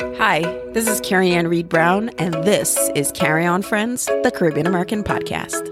Hi, this is Carrie Ann Reed Brown, and this is Carry On Friends, the Caribbean American podcast.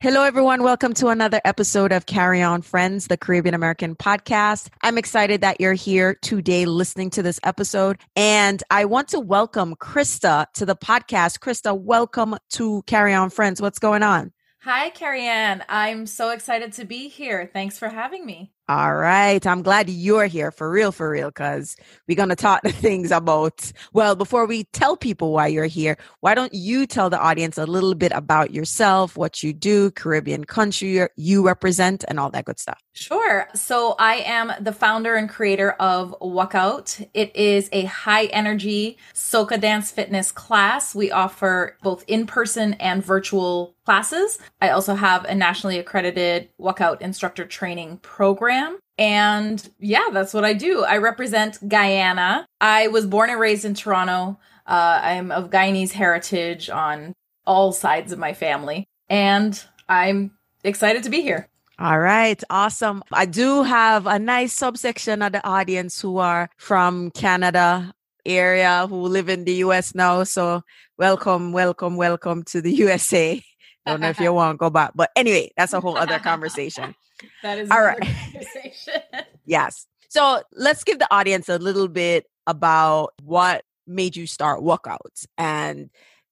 Hello, everyone. Welcome to another episode of Carry On Friends, the Caribbean American podcast. I'm excited that you're here today listening to this episode. And I want to welcome Krista to the podcast. Krista, welcome to Carry On Friends. What's going on? Hi, Carrie Ann. I'm so excited to be here. Thanks for having me. All right. I'm glad you're here for real, for real, because we're going to talk things about. Well, before we tell people why you're here, why don't you tell the audience a little bit about yourself, what you do, Caribbean country you represent, and all that good stuff? Sure. So I am the founder and creator of Wuckout. It is a high energy soca dance fitness class. We offer both in person and virtual classes. I also have a nationally accredited Wuckout instructor training program. And yeah, that's what I do. I represent Guyana. I was born and raised in Toronto. Uh, I'm of Guyanese heritage on all sides of my family. And I'm excited to be here. All right, awesome. I do have a nice subsection of the audience who are from Canada area who live in the US now. So welcome, welcome, welcome to the USA. Don't know if you want to go back, but anyway, that's a whole other conversation. that is all right. Conversation. yes. So let's give the audience a little bit about what made you start Wuckout and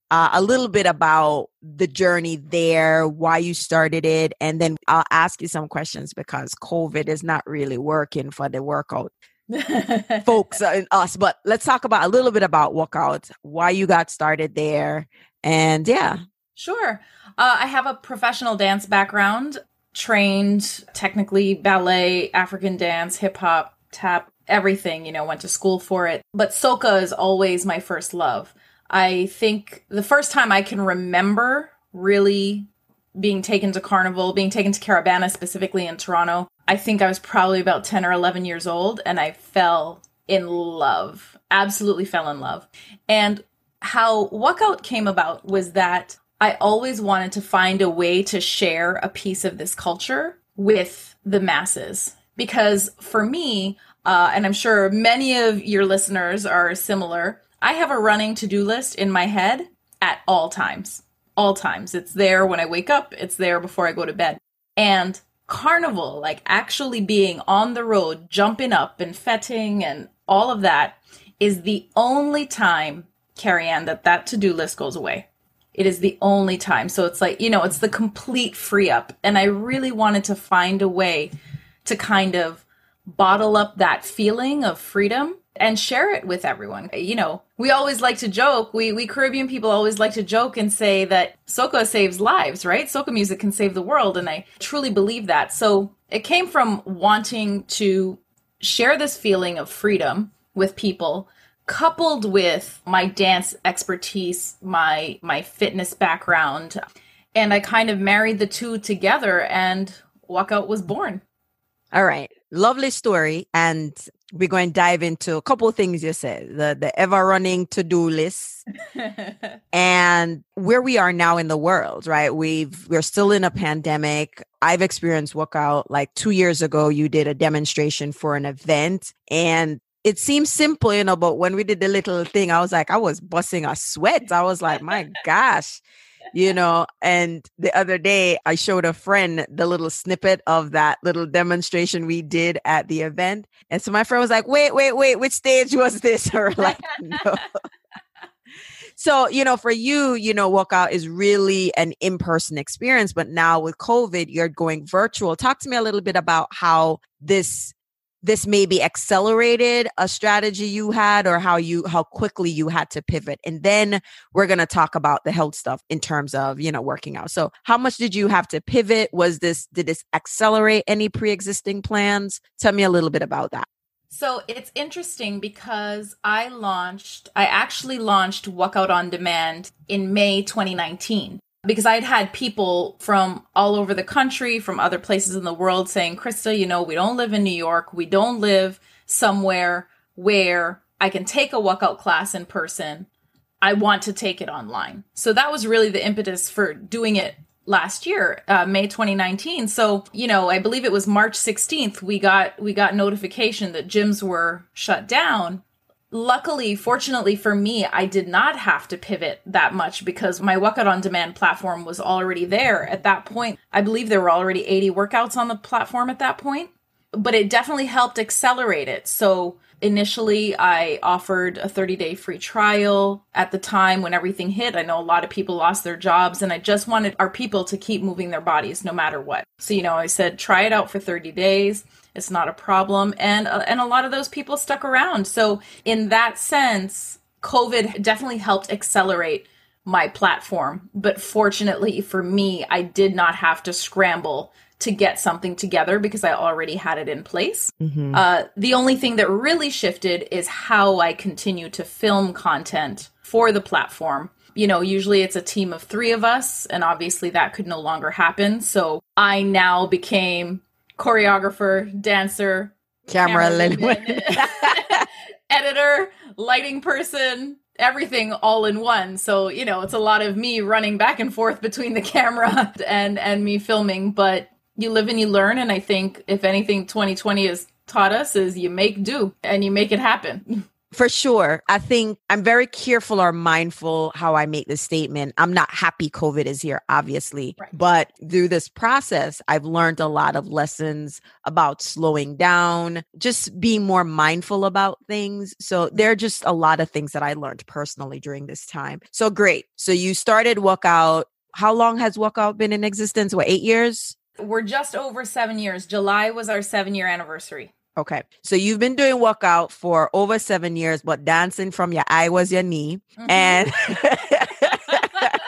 uh, a little bit about the journey there, why you started it, and then I'll ask you some questions because COVID is not really working for the workout folks and us. But let's talk about a little bit about Wuckout, why you got started there, and yeah. Sure. Uh, I have a professional dance background, trained technically ballet, African dance, hip hop, tap, everything, you know, went to school for it. But soca is always my first love. I think the first time I can remember really being taken to Carnival, being taken to Caribana specifically in Toronto, I think I was probably about 10 or 11 years old and I fell in love. Absolutely fell in love. And how Wuckout came about was that I always wanted to find a way to share a piece of this culture with the masses. Because for me, uh, and I'm sure many of your listeners are similar, I have a running to do list in my head at all times. All times. It's there when I wake up, it's there before I go to bed. And carnival, like actually being on the road, jumping up and fetting and all of that, is the only time, Carrie Ann, that that to do list goes away. It is the only time. So it's like, you know, it's the complete free up. And I really wanted to find a way to kind of bottle up that feeling of freedom and share it with everyone. You know, we always like to joke. We we Caribbean people always like to joke and say that soca saves lives, right? Soca music can save the world, and I truly believe that. So it came from wanting to share this feeling of freedom with people coupled with my dance expertise, my my fitness background, and I kind of married the two together and Wuckout was born. All right. Lovely story. And we're going to dive into a couple of things you said the, the ever running to do list and where we are now in the world, right? We've, we're still in a pandemic. I've experienced Wuckout like two years ago. You did a demonstration for an event and it seems simple, you know, but when we did the little thing, I was like, I was busting a sweat. I was like, my gosh, you know. And the other day, I showed a friend the little snippet of that little demonstration we did at the event. And so my friend was like, wait, wait, wait, which stage was this? Or like, no. So, you know, for you, you know, Wuckout is really an in person experience. But now with COVID, you're going virtual. Talk to me a little bit about how this this maybe accelerated a strategy you had or how you how quickly you had to pivot and then we're going to talk about the health stuff in terms of you know working out. So how much did you have to pivot? Was this did this accelerate any pre-existing plans? Tell me a little bit about that. So it's interesting because I launched, I actually launched Wuckout on Demand in May 2019 because I'd had people from all over the country, from other places in the world saying, Krista, you know, we don't live in New York. We don't live somewhere where I can take a Wuckout class in person. I want to take it online. So that was really the impetus for doing it last year, uh, May 2019. So, you know, I believe it was March 16th we got we got notification that gyms were shut down. Luckily, fortunately for me, I did not have to pivot that much because my Wuckout on demand platform was already there at that point. I believe there were already 80 workouts on the platform at that point, but it definitely helped accelerate it. So, Initially, I offered a 30 day free trial at the time when everything hit. I know a lot of people lost their jobs, and I just wanted our people to keep moving their bodies no matter what. So, you know, I said, try it out for 30 days. It's not a problem. And, uh, and a lot of those people stuck around. So, in that sense, COVID definitely helped accelerate my platform. But fortunately for me, I did not have to scramble to get something together because I already had it in place. Mm-hmm. Uh, the only thing that really shifted is how I continue to film content for the platform. You know, usually it's a team of three of us, and obviously that could no longer happen. So I now became choreographer, dancer, camera, camera editor, lighting person, everything all in one. So, you know, it's a lot of me running back and forth between the camera and and me filming, but you live and you learn. And I think if anything 2020 has taught us is you make do and you make it happen. For sure. I think I'm very careful or mindful how I make this statement. I'm not happy COVID is here, obviously. Right. But through this process, I've learned a lot of lessons about slowing down, just being more mindful about things. So there are just a lot of things that I learned personally during this time. So great. So you started Wuckout. How long has Wuckout been in existence? What, eight years? We're just over seven years. July was our seven year anniversary. Okay. So you've been doing Wuckout for over seven years, but dancing from your eye was your knee. Mm-hmm. And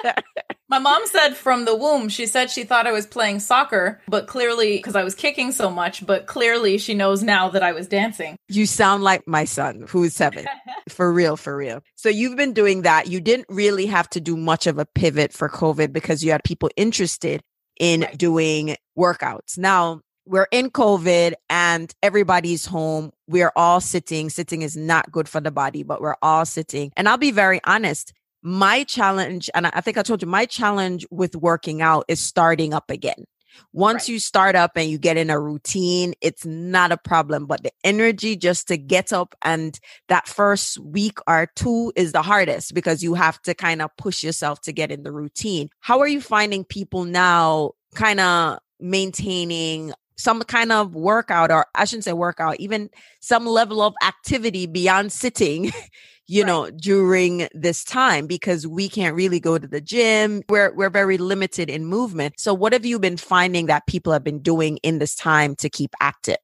my mom said from the womb, she said she thought I was playing soccer, but clearly, because I was kicking so much, but clearly she knows now that I was dancing. You sound like my son, who's seven. for real, for real. So you've been doing that. You didn't really have to do much of a pivot for COVID because you had people interested in right. doing workouts. Now, we're in COVID and everybody's home. We're all sitting. Sitting is not good for the body, but we're all sitting. And I'll be very honest. My challenge, and I think I told you, my challenge with working out is starting up again. Once right. you start up and you get in a routine, it's not a problem. But the energy just to get up and that first week or two is the hardest because you have to kind of push yourself to get in the routine. How are you finding people now kind of maintaining some kind of workout or I shouldn't say workout, even some level of activity beyond sitting you right. know during this time because we can't really go to the gym. We're we're very limited in movement. So what have you been finding that people have been doing in this time to keep active?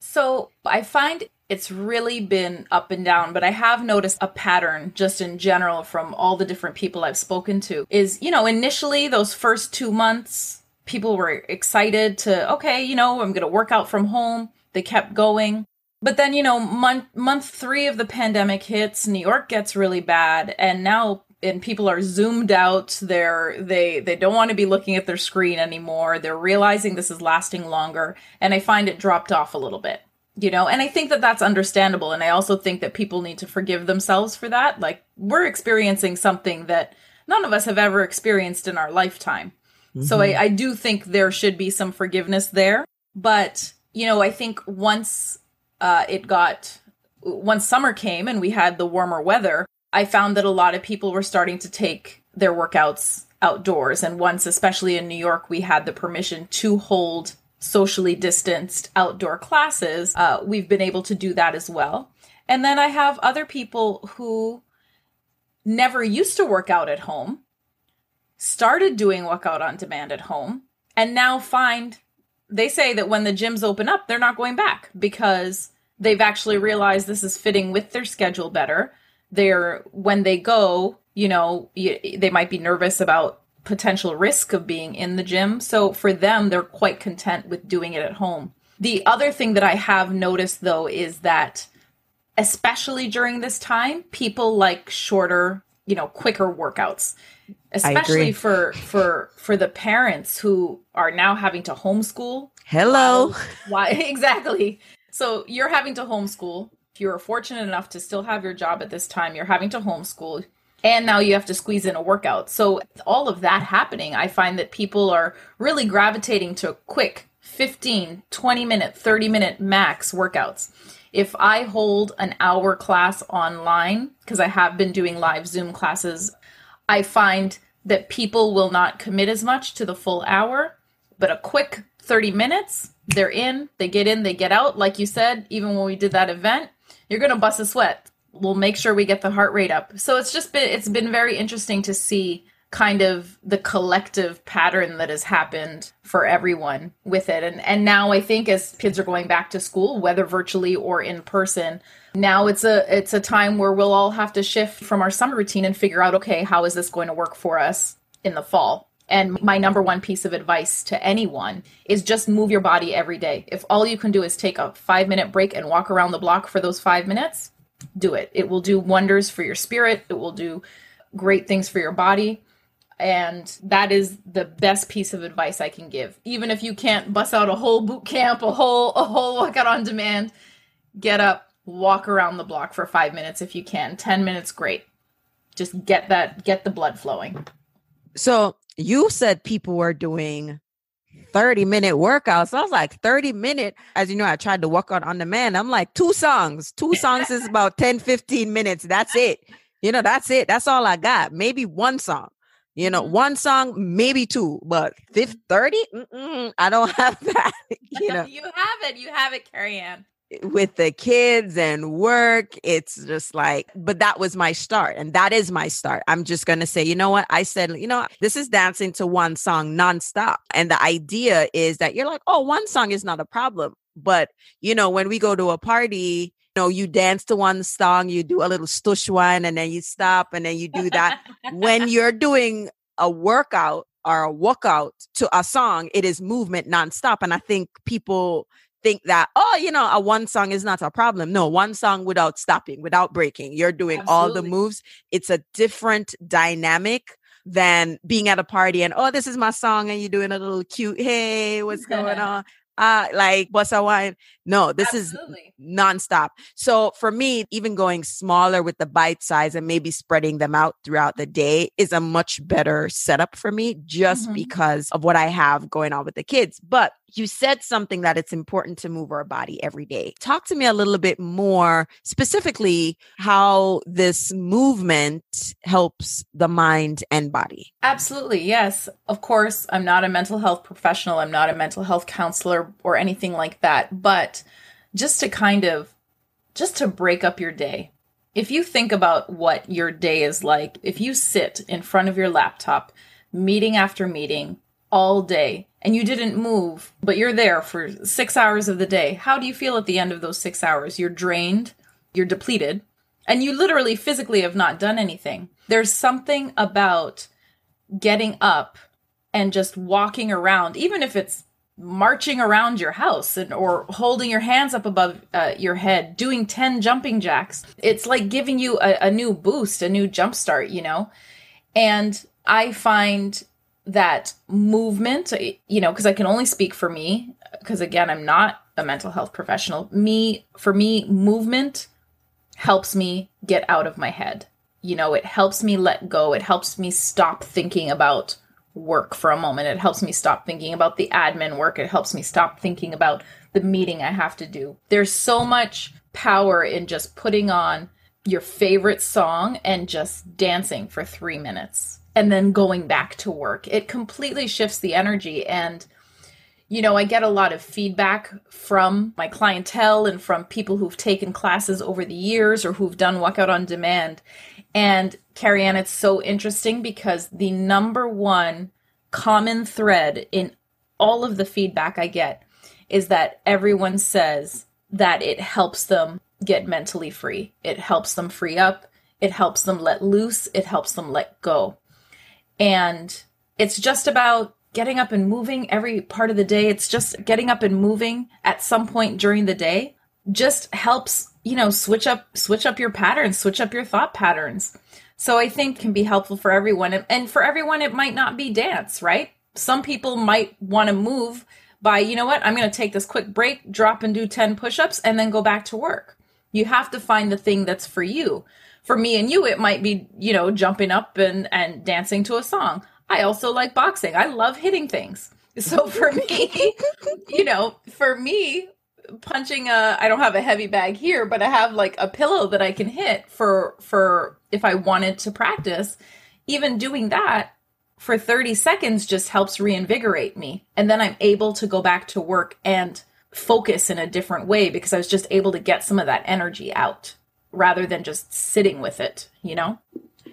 So i find it's really been up and down but i have noticed a pattern just in general from all the different people i've spoken to is you know initially those first 2 months people were excited to okay you know i'm going to work out from home they kept going but then, you know, month month three of the pandemic hits, New York gets really bad, and now and people are zoomed out. They're they they don't want to be looking at their screen anymore. They're realizing this is lasting longer, and I find it dropped off a little bit. You know, and I think that that's understandable, and I also think that people need to forgive themselves for that. Like we're experiencing something that none of us have ever experienced in our lifetime. Mm-hmm. So I, I do think there should be some forgiveness there. But, you know, I think once uh, it got once summer came and we had the warmer weather, I found that a lot of people were starting to take their workouts outdoors. And once, especially in New York, we had the permission to hold socially distanced outdoor classes, uh, we've been able to do that as well. And then I have other people who never used to work out at home, started doing Wuckout on demand at home, and now find they say that when the gyms open up, they're not going back because they've actually realized this is fitting with their schedule better. They're when they go, you know, they might be nervous about potential risk of being in the gym. So for them, they're quite content with doing it at home. The other thing that I have noticed though is that especially during this time, people like shorter, you know, quicker workouts. Especially for for for the parents who are now having to homeschool. Hello. Why exactly? So you're having to homeschool. If you're fortunate enough to still have your job at this time, you're having to homeschool. and now you have to squeeze in a workout. So all of that happening, I find that people are really gravitating to quick 15, 20 minute, 30 minute max workouts. If I hold an hour class online, because I have been doing live Zoom classes, I find that people will not commit as much to the full hour, but a quick 30 minutes, they're in, they get in, they get out. Like you said, even when we did that event, you're going to bust a sweat we'll make sure we get the heart rate up. So it's just been it's been very interesting to see kind of the collective pattern that has happened for everyone with it. And and now I think as kids are going back to school, whether virtually or in person, now it's a it's a time where we'll all have to shift from our summer routine and figure out okay, how is this going to work for us in the fall? And my number one piece of advice to anyone is just move your body every day. If all you can do is take a 5 minute break and walk around the block for those 5 minutes, do it. It will do wonders for your spirit. It will do great things for your body. And that is the best piece of advice I can give. Even if you can't bust out a whole boot camp, a whole a whole Wuckout on demand, get up, walk around the block for 5 minutes if you can. 10 minutes great. Just get that get the blood flowing. So, you said people were doing 30 minute workouts. I was like, 30 minute. As you know, I tried to work out on demand. I'm like, two songs. Two songs is about 10, 15 minutes. That's it. You know, that's it. That's all I got. Maybe one song. You know, mm-hmm. one song, maybe two, but 50, 30? I don't have that. You know, you have it. You have it, Carrie Ann with the kids and work. It's just like, but that was my start. And that is my start. I'm just going to say, you know what? I said, you know, this is dancing to one song nonstop. And the idea is that you're like, oh, one song is not a problem. But, you know, when we go to a party, you know, you dance to one song, you do a little stush one, and then you stop, and then you do that. when you're doing a workout or a Wuckout to a song, it is movement nonstop. And I think people think that oh you know a one song is not a problem. No one song without stopping without breaking. You're doing Absolutely. all the moves. It's a different dynamic than being at a party and oh this is my song and you're doing a little cute hey what's going on uh like bossa wine no this Absolutely. is nonstop so for me even going smaller with the bite size and maybe spreading them out throughout the day is a much better setup for me just mm-hmm. because of what i have going on with the kids but you said something that it's important to move our body every day. Talk to me a little bit more specifically how this movement helps the mind and body. Absolutely. Yes. Of course, I'm not a mental health professional, I'm not a mental health counselor or anything like that, but just to kind of just to break up your day. If you think about what your day is like, if you sit in front of your laptop, meeting after meeting, all day and you didn't move, but you're there for six hours of the day, how do you feel at the end of those six hours? You're drained, you're depleted, and you literally physically have not done anything. There's something about getting up and just walking around, even if it's marching around your house and or holding your hands up above uh, your head doing 10 jumping jacks it's like giving you a, a new boost a new jump start you know and i find that movement, you know, because I can only speak for me, because again, I'm not a mental health professional. Me, for me, movement helps me get out of my head. You know, it helps me let go. It helps me stop thinking about work for a moment. It helps me stop thinking about the admin work. It helps me stop thinking about the meeting I have to do. There's so much power in just putting on your favorite song and just dancing for three minutes and then going back to work. It completely shifts the energy. And, you know, I get a lot of feedback from my clientele and from people who've taken classes over the years or who've done Wuckout on Demand. And Carrie Ann, it's so interesting because the number one common thread in all of the feedback I get is that everyone says that it helps them get mentally free. It helps them free up. It helps them let loose. It helps them let go. And it's just about getting up and moving every part of the day. It's just getting up and moving at some point during the day just helps, you know, switch up switch up your patterns, switch up your thought patterns. So I think can be helpful for everyone. And for everyone it might not be dance, right? Some people might want to move by, you know what? I'm going to take this quick break, drop and do 10 push-ups and then go back to work. You have to find the thing that's for you. For me and you, it might be, you know, jumping up and, and dancing to a song. I also like boxing. I love hitting things. So for me, you know, for me, punching a I don't have a heavy bag here, but I have like a pillow that I can hit for for if I wanted to practice. Even doing that for 30 seconds just helps reinvigorate me. And then I'm able to go back to work and focus in a different way because I was just able to get some of that energy out rather than just sitting with it, you know?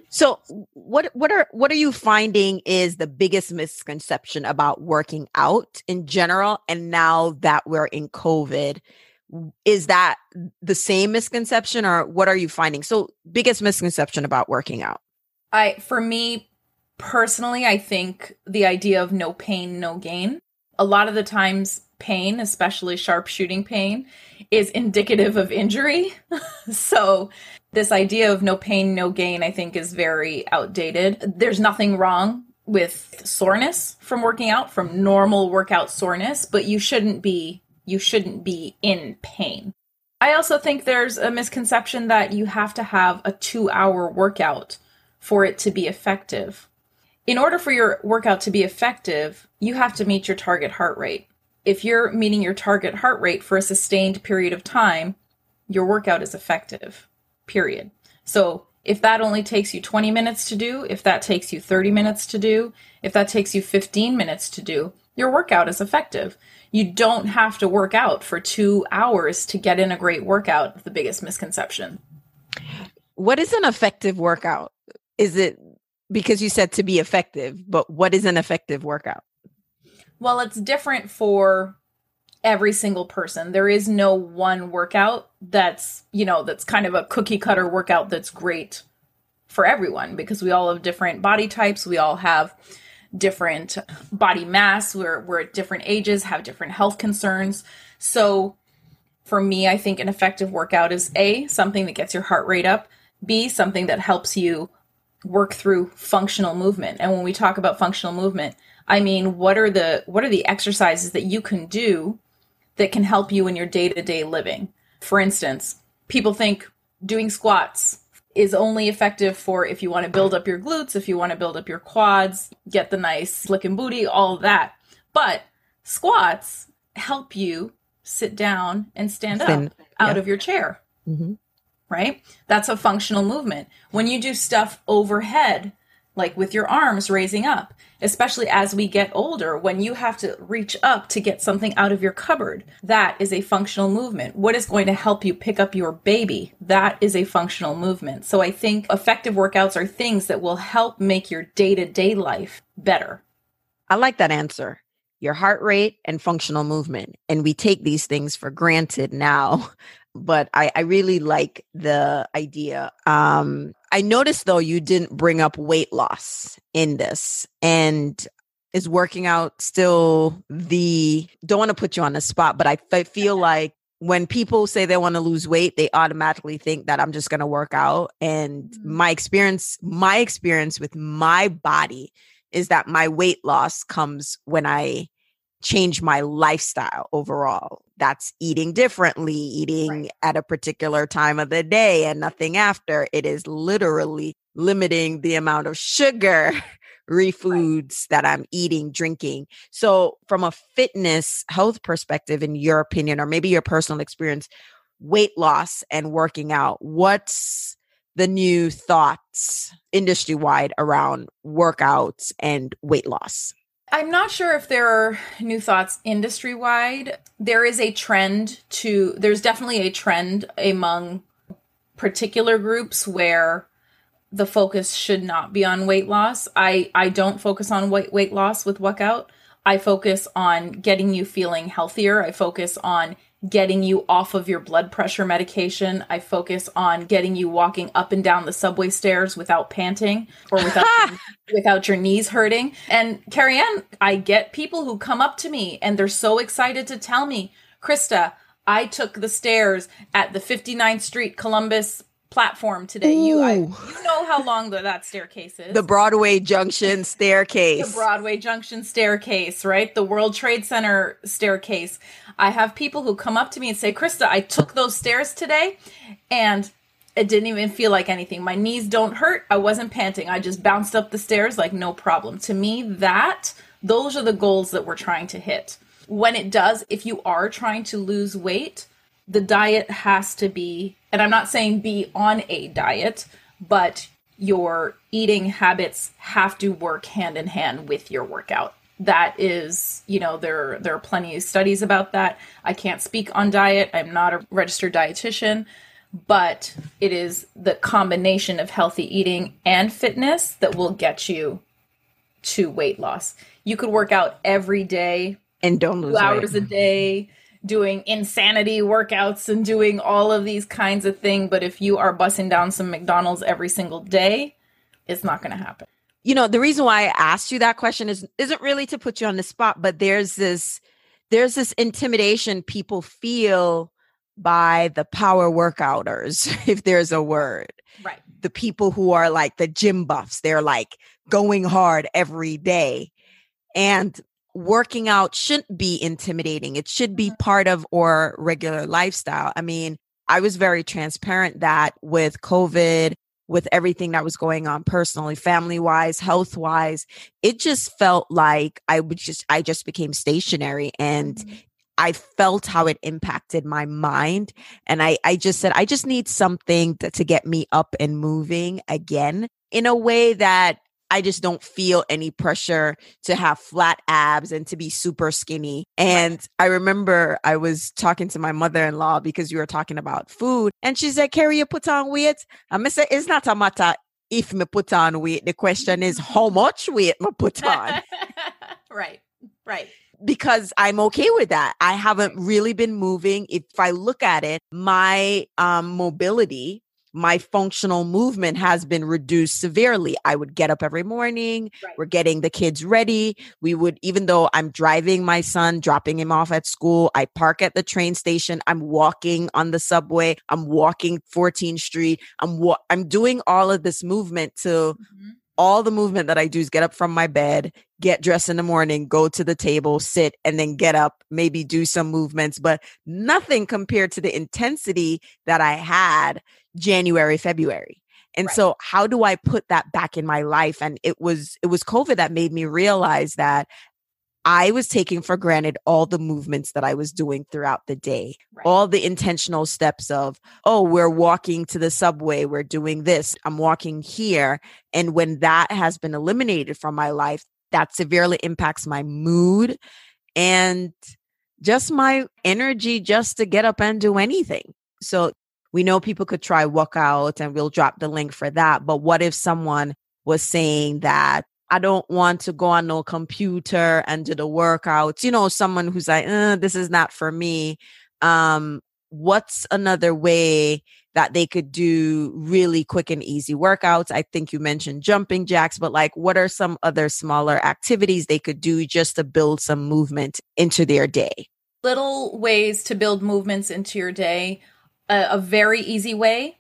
So what what are what are you finding is the biggest misconception about working out in general and now that we're in COVID is that the same misconception or what are you finding? So biggest misconception about working out. I for me personally I think the idea of no pain no gain. A lot of the times pain, especially sharpshooting pain, is indicative of injury. so this idea of no pain, no gain, I think is very outdated. There's nothing wrong with soreness from working out, from normal workout soreness, but you shouldn't be you shouldn't be in pain. I also think there's a misconception that you have to have a 2-hour workout for it to be effective. In order for your workout to be effective, you have to meet your target heart rate. If you're meeting your target heart rate for a sustained period of time, your workout is effective period. So if that only takes you 20 minutes to do, if that takes you 30 minutes to do, if that takes you 15 minutes to do, your workout is effective. You don't have to work out for two hours to get in a great workout, the biggest misconception. What is an effective workout? Is it because you said to be effective, but what is an effective workout? Well, it's different for every single person. There is no one workout that's, you know, that's kind of a cookie cutter workout that's great for everyone because we all have different body types. We all have different body mass. We're, we're at different ages, have different health concerns. So for me, I think an effective workout is A, something that gets your heart rate up, B, something that helps you work through functional movement. And when we talk about functional movement, I mean, what are the what are the exercises that you can do that can help you in your day to day living. For instance, people think doing squats is only effective for if you want to build up your glutes, if you want to build up your quads, get the nice slick and booty, all that. But squats help you sit down and stand up out yeah. of your chair. Mm-hmm. Right? That's a functional movement. When you do stuff overhead, like with your arms raising up, especially as we get older, when you have to reach up to get something out of your cupboard. That is a functional movement. What is going to help you pick up your baby? That is a functional movement. So I think effective workouts are things that will help make your day to day life better. I like that answer. Your heart rate and functional movement. And we take these things for granted now but I, I really like the idea. Um, I noticed though you didn't bring up weight loss in this, and is working out still the don't want to put you on the spot, but I, I feel like when people say they want to lose weight, they automatically think that I'm just going to work out. And mm-hmm. my experience, my experience with my body is that my weight loss comes when I change my lifestyle overall. That's eating differently, eating right. at a particular time of the day and nothing after. It is literally limiting the amount of sugar refoods right. that I'm eating, drinking. So, from a fitness health perspective, in your opinion, or maybe your personal experience, weight loss and working out, what's the new thoughts industry wide around workouts and weight loss? I'm not sure if there are new thoughts industry wide. There is a trend to, there's definitely a trend among particular groups where the focus should not be on weight loss. I, I don't focus on weight, weight loss with workout. I focus on getting you feeling healthier. I focus on getting you off of your blood pressure medication. I focus on getting you walking up and down the subway stairs without panting or without your, without your knees hurting. And Carrie Ann, I get people who come up to me and they're so excited to tell me, Krista, I took the stairs at the 59th Street Columbus platform today. You I, you know how long the, that staircase is. The Broadway Junction staircase. the Broadway Junction staircase, right? The World Trade Center staircase. I have people who come up to me and say, "Krista, I took those stairs today and it didn't even feel like anything. My knees don't hurt. I wasn't panting. I just bounced up the stairs like no problem." To me, that those are the goals that we're trying to hit. When it does, if you are trying to lose weight, the diet has to be, and I'm not saying be on a diet, but your eating habits have to work hand in hand with your workout. That is, you know, there there are plenty of studies about that. I can't speak on diet. I'm not a registered dietitian, but it is the combination of healthy eating and fitness that will get you to weight loss. You could work out every day and don't lose hours weight. a day doing insanity workouts and doing all of these kinds of things. But if you are bussing down some McDonald's every single day, it's not going to happen. You know, the reason why I asked you that question is isn't really to put you on the spot, but there's this there's this intimidation people feel by the power workouters, if there's a word. Right. The people who are like the gym buffs, they're like going hard every day. And working out shouldn't be intimidating. It should be Mm-hmm. part of our regular lifestyle. I mean, I was very transparent that with COVID, with everything that was going on personally, family wise, health wise, it just felt like I would just, I just became stationary and Mhm. I felt how it impacted my mind. And I, I just said, I just need something to, to get me up and moving again in a way that I just don't feel any pressure to have flat abs and to be super skinny. And I remember I was talking to my mother in law because you were talking about food. And she said, Carrie, you put on weight? And I said, it's not a matter if me put on weight. The question is how much weight me put on right. Right. because I'm okay with that. I haven't really been moving. If I look at it, my um, mobility, my functional movement has been reduced severely. I would get up every morning. Right. We're getting the kids ready. We would, even though I'm driving my son, dropping him off at school, I park at the train station. I'm walking on the subway. I'm walking 14th Street. I'm wa- I'm doing all of this movement to Mhm. All the movement that I do is get up from my bed, get dressed in the morning, go to the table, sit, and then get up, maybe do some movements, but nothing compared to the intensity that I had January, February. And Right. so how do I put that back in my life? And it was it was COVID that made me realize that I was taking for granted all the movements that I was doing throughout the day Right. all the intentional steps of oh we're walking to the subway we're doing this i'm walking here and when that has been eliminated from my life that severely impacts my mood and just my energy just to get up and do anything so we know people could try Wuckout and we'll drop the link for that but what if someone was saying that I don't want to go on no computer and do the workouts. You know, someone who's like, uh, this is not for me um what's another way that they could do really quick and easy workouts i think you mentioned jumping jacks but like what are some other smaller activities they could do just to build some movement into their day Little ways to build movements into your day. A, a very easy way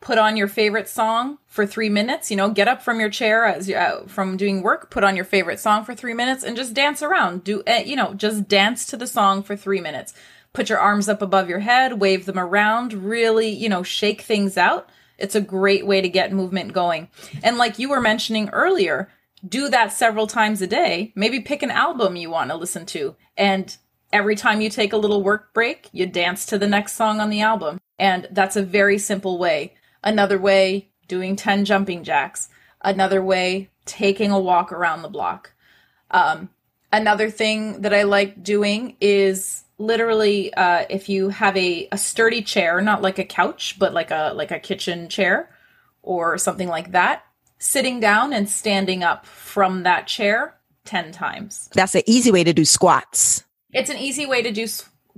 put on your favorite song for three minutes. You know, get up from your chair as you, uh, from doing work, put on your favorite song for three minutes, and just dance around. Do uh, you know? Just dance to the song for three minutes. Put your arms up above your head, wave them around. Really, you know, shake things out. It's a great way to get movement going. And like you were mentioning earlier, do that several times a day. Maybe pick an album you want to listen to, and every time you take a little work break, you dance to the next song on the album. And that's a very simple way. Another way, doing 10 jumping jacks. Another way, taking a walk around the block. Um, another thing that I like doing is literally uh, if you have a, a sturdy chair, not like a couch, but like a like a kitchen chair or something like that, sitting down and standing up from that chair 10 times. that's an easy way to do squats It's an easy way to do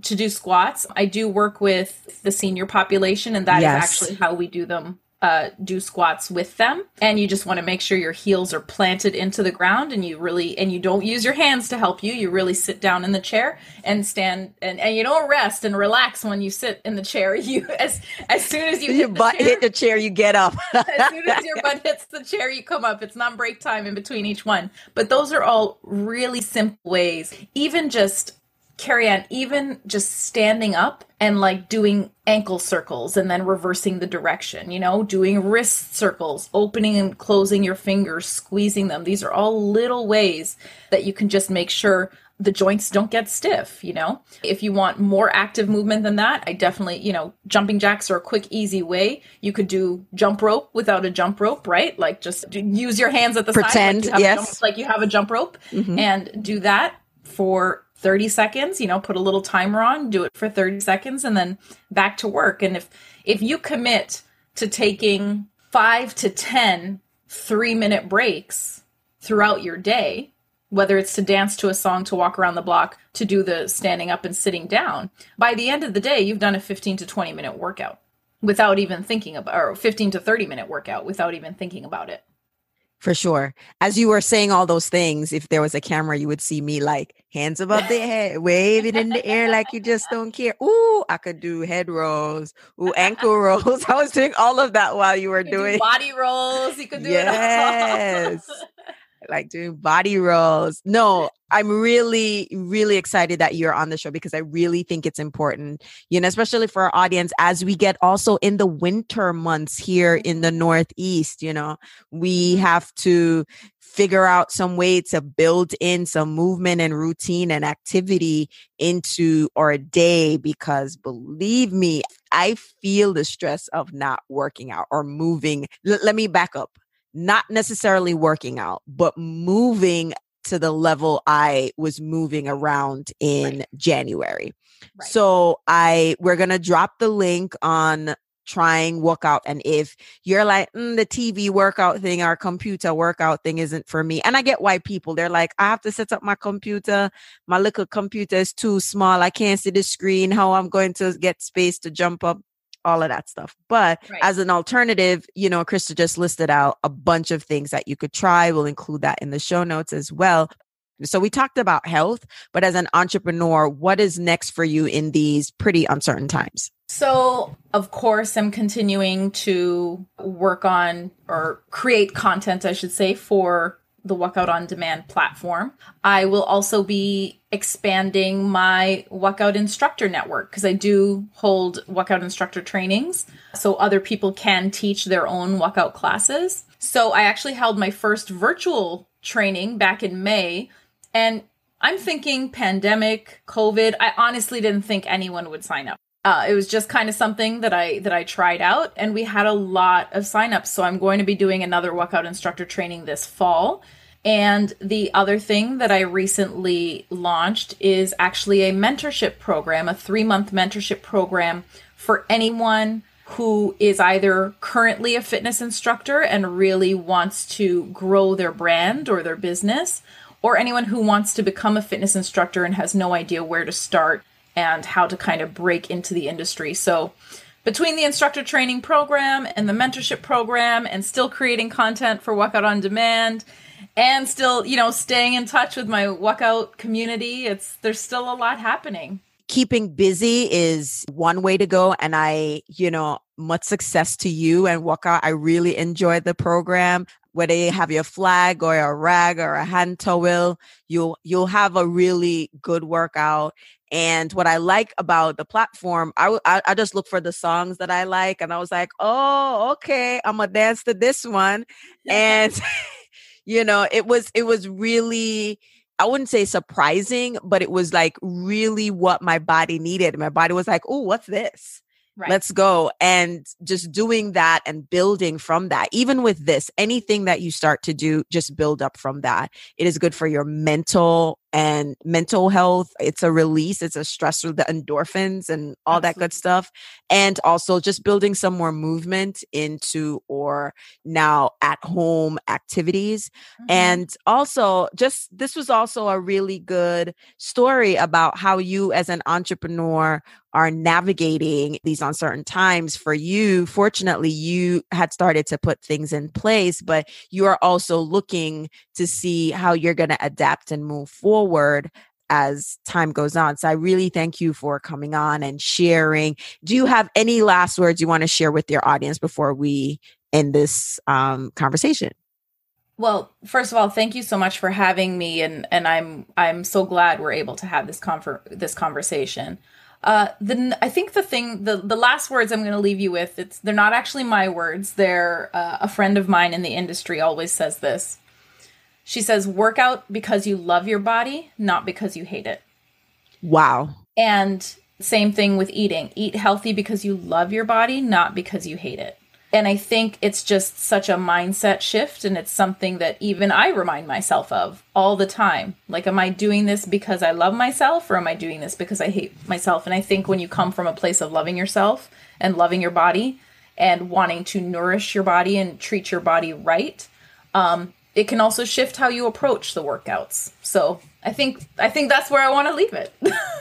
to do squats. I do work with the senior population, and that is Yes. actually how we do them uh, do squats with them. And you just want to make sure your heels are planted into the ground and you really and you don't use your hands to help you. You really sit down in the chair and stand and, and you don't rest and relax when you sit in the chair. You as as soon as you your hit butt chair, hit the chair you get up. as soon as your butt hits the chair you come up. It's not break time in between each one. But those are all really simple ways. Even just carry on even just standing up and like doing ankle circles and then reversing the direction, you know, doing wrist circles, opening and closing your fingers, squeezing them. These are all little ways that you can just make sure the joints don't get stiff, you know? If you want more active movement than that, I definitely, you know, jumping jacks are a quick, easy way. You could do jump rope without a jump rope, right? Like just use your hands at the Pretend, side. Like yes. Jump, like you have a jump rope mm-hmm. and do that for 30 seconds, you know, put a little timer on, do it for 30 seconds and then back to work. And if if you commit to taking 5 to 10 3-minute breaks throughout your day, whether it's to dance to a song, to walk around the block, to do the standing up and sitting down, by the end of the day you've done a 15 to 20 minute workout without even thinking about or 15 to 30 minute workout without even thinking about it. For sure. As you were saying all those things, if there was a camera, you would see me like hands above the head, waving in the air like you just don't care. Ooh, I could do head rolls, ooh, ankle rolls. I was doing all of that while you were you doing do body rolls. You could do yes. it like doing body rolls. No, I'm really, really excited that you're on the show because I really think it's important, you know, especially for our audience as we get also in the winter months here in the mm-hmm. Northeast, you know, we mm-hmm. have to figure out some way to build in some movement and routine and activity into our day because believe me, I feel the stress of not working out or moving. L- let me back up not necessarily working out, but moving to the level I was moving around in right. January. Right. So I we're gonna drop the link on trying Wuckout and if you're like mm, the tv workout thing or computer workout thing isn't for me and i get why people they're like i have to set up my computer my little computer is too small i can't see the screen how i'm going to get space to jump up all of that stuff. But right. as an alternative, you know, Krista just listed out a bunch of things that you could try. We'll include that in the show notes as well. So we talked about health, but as an entrepreneur, what is next for you in these pretty uncertain times? So, of course, I'm continuing to work on or create content, I should say, for the Wuckout on Demand platform. I will also be expanding my Wuckout instructor network because I do hold Wuckout instructor trainings so other people can teach their own Wuckout classes. So I actually held my first virtual training back in May and I'm thinking pandemic, COVID. I honestly didn't think anyone would sign up. Uh, it was just kind of something that I that I tried out, and we had a lot of signups. So I'm going to be doing another Wuckout instructor training this fall. And the other thing that I recently launched is actually a mentorship program, a three month mentorship program for anyone who is either currently a fitness instructor and really wants to grow their brand or their business, or anyone who wants to become a fitness instructor and has no idea where to start and how to kind of break into the industry. So, between the instructor training program and the mentorship program, and still creating content for Wuckout on Demand, and still, you know, staying in touch with my Wuckout community, it's there's still a lot happening. Keeping busy is one way to go. And I, you know, much success to you and Wuckout. I really enjoyed the program whether you have your flag or a rag or a hand towel, you'll you'll have a really good workout. And what I like about the platform, I, I, I just look for the songs that I like, and I was like, oh, okay, I'm gonna dance to this one, and you know, it was it was really I wouldn't say surprising, but it was like really what my body needed. My body was like, "Oh, what's this?" Right. Let's go. And just doing that and building from that. Even with this, anything that you start to do, just build up from that. It is good for your mental and mental health. It's a release, it's a stress, the endorphins and all Absolutely. that good stuff. And also just building some more movement into or now at home activities. Mm-hmm. And also, just this was also a really good story about how you, as an entrepreneur, are navigating these uncertain times for you fortunately you had started to put things in place but you are also looking to see how you're going to adapt and move forward as time goes on. So I really thank you for coming on and sharing. Do you have any last words you want to share with your audience before we end this um, conversation? Well, first of all, thank you so much for having me, and and I'm I'm so glad we're able to have this confer- this conversation. Uh, the I think the thing the the last words I'm going to leave you with it's they're not actually my words. They're uh, a friend of mine in the industry always says this. She says, "Work out because you love your body, not because you hate it." Wow. And same thing with eating. Eat healthy because you love your body, not because you hate it. And I think it's just such a mindset shift. And it's something that even I remind myself of all the time. Like, am I doing this because I love myself or am I doing this because I hate myself? And I think when you come from a place of loving yourself and loving your body and wanting to nourish your body and treat your body right, um, it can also shift how you approach the workouts. So I think I think that's where I want to leave it.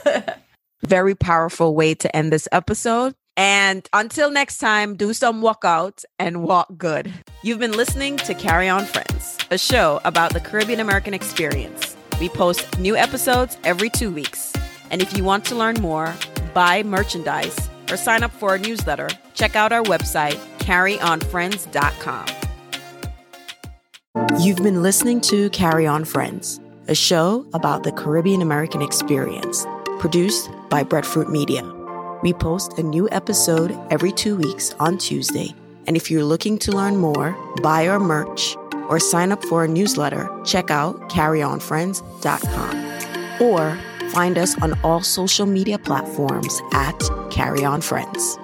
Very powerful way to end this episode. And until next time, do some Wuckout and walk good. You've been listening to Carry On Friends, a show about the Caribbean American experience. We post new episodes every two weeks. And if you want to learn more, buy merchandise, or sign up for our newsletter, check out our website, carryonfriends.com. You've been listening to Carry On Friends, a show about the Caribbean American experience, produced by Breadfruit Media. We post a new episode every two weeks on Tuesday. And if you're looking to learn more, buy our merch, or sign up for a newsletter, check out carryonfriends.com or find us on all social media platforms at Carry On Friends.